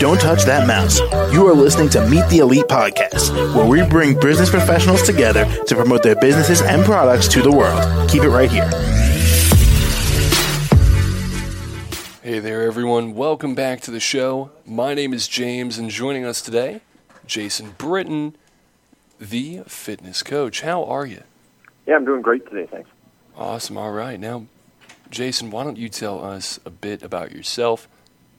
Don't touch that mouse. You are listening to Meet the Elite podcast, where we bring business professionals together to promote their businesses and products to the world. Keep it right here. Hey there, everyone. Welcome back to the show. My name is James, and joining us today, Jason Britton, the fitness coach. How are you? Yeah, I'm doing great today, thanks. Awesome. All right. Now, Jason, why don't you tell us a bit about yourself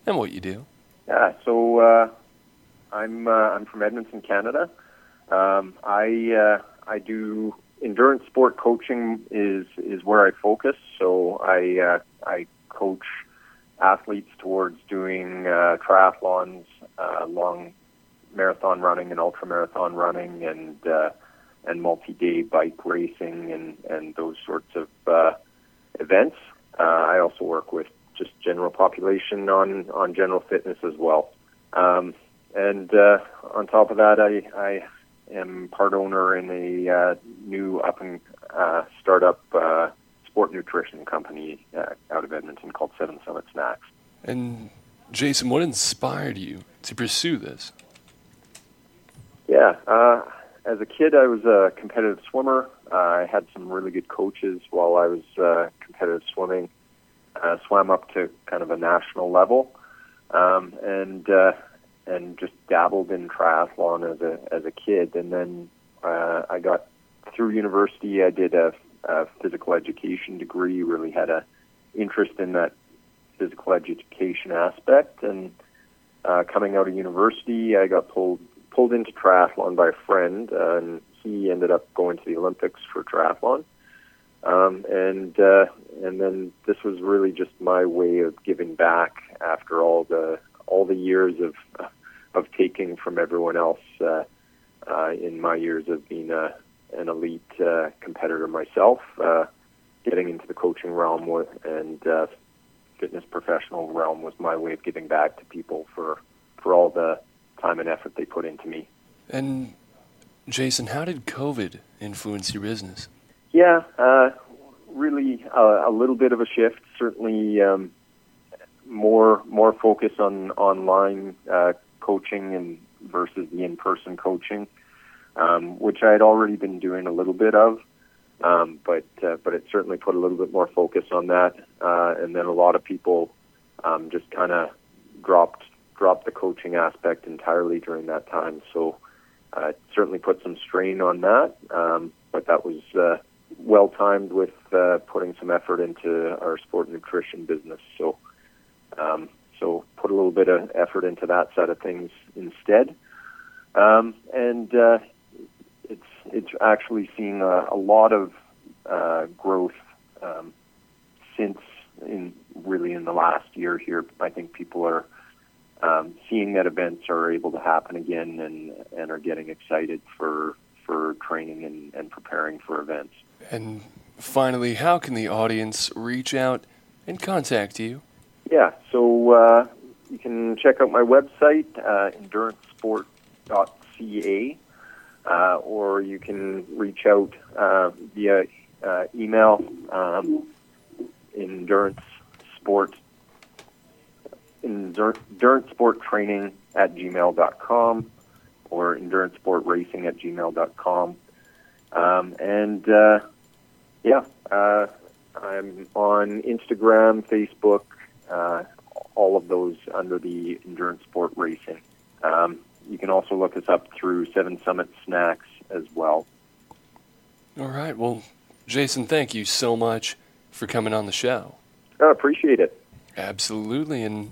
and what you do? Yeah, so uh, I'm uh, I'm from Edmonton, Canada. Um, I uh, I do endurance sport coaching is is where I focus. So I uh, I coach athletes towards doing uh, triathlons, uh, long marathon running and ultra marathon running, and and multi-day bike racing and and those sorts of events. Uh, I also work with just general population on on general fitness as well. Um, and uh, on top of that, I, I am part owner in a uh, new up and uh, startup uh, sport nutrition company uh, out of Edmonton called Seven Summit Snacks. And Jason, what inspired you to pursue this? Yeah, uh, as a kid, I was a competitive swimmer. Uh, I had some really good coaches while I was uh, competitive swimming. Uh, swam up to kind of a national level, um, and uh, and just dabbled in triathlon as a as a kid. And then uh, I got through university. I did a, a physical education degree. Really had a interest in that physical education aspect. And uh, coming out of university, I got pulled pulled into triathlon by a friend, uh, and he ended up going to the Olympics for triathlon. Um, and uh, and then this was really just my way of giving back after all the all the years of of taking from everyone else uh, uh, in my years of being a, an elite uh, competitor myself, uh, getting into the coaching realm with, and uh, fitness professional realm was my way of giving back to people for for all the time and effort they put into me. And Jason, how did COVID influence your business? Yeah, uh, really uh, a little bit of a shift. Certainly, um, more more focus on online uh, coaching and versus the in-person coaching, um, which I had already been doing a little bit of, um, but uh, but it certainly put a little bit more focus on that. Uh, and then a lot of people um, just kind of dropped dropped the coaching aspect entirely during that time. So uh, certainly put some strain on that, um, but that was uh, well timed with uh, putting some effort into our sport nutrition business. So, um, so put a little bit of effort into that side of things instead. Um, and uh, it's it's actually seeing a, a lot of uh, growth um, since in really in the last year here. I think people are um, seeing that events are able to happen again and and are getting excited for for training and, and preparing for events. And finally, how can the audience reach out and contact you? Yeah, so uh, you can check out my website, uh, endurancesport.ca, uh, or you can reach out uh, via uh, email, um, endurance sport, endurance sport training at gmail.com or endurance sport racing at gmail.com. Um, and uh, yeah, uh, I'm on Instagram, Facebook, uh, all of those under the endurance sport racing. Um, you can also look us up through Seven Summit Snacks as well. All right. Well, Jason, thank you so much for coming on the show. I appreciate it. Absolutely. And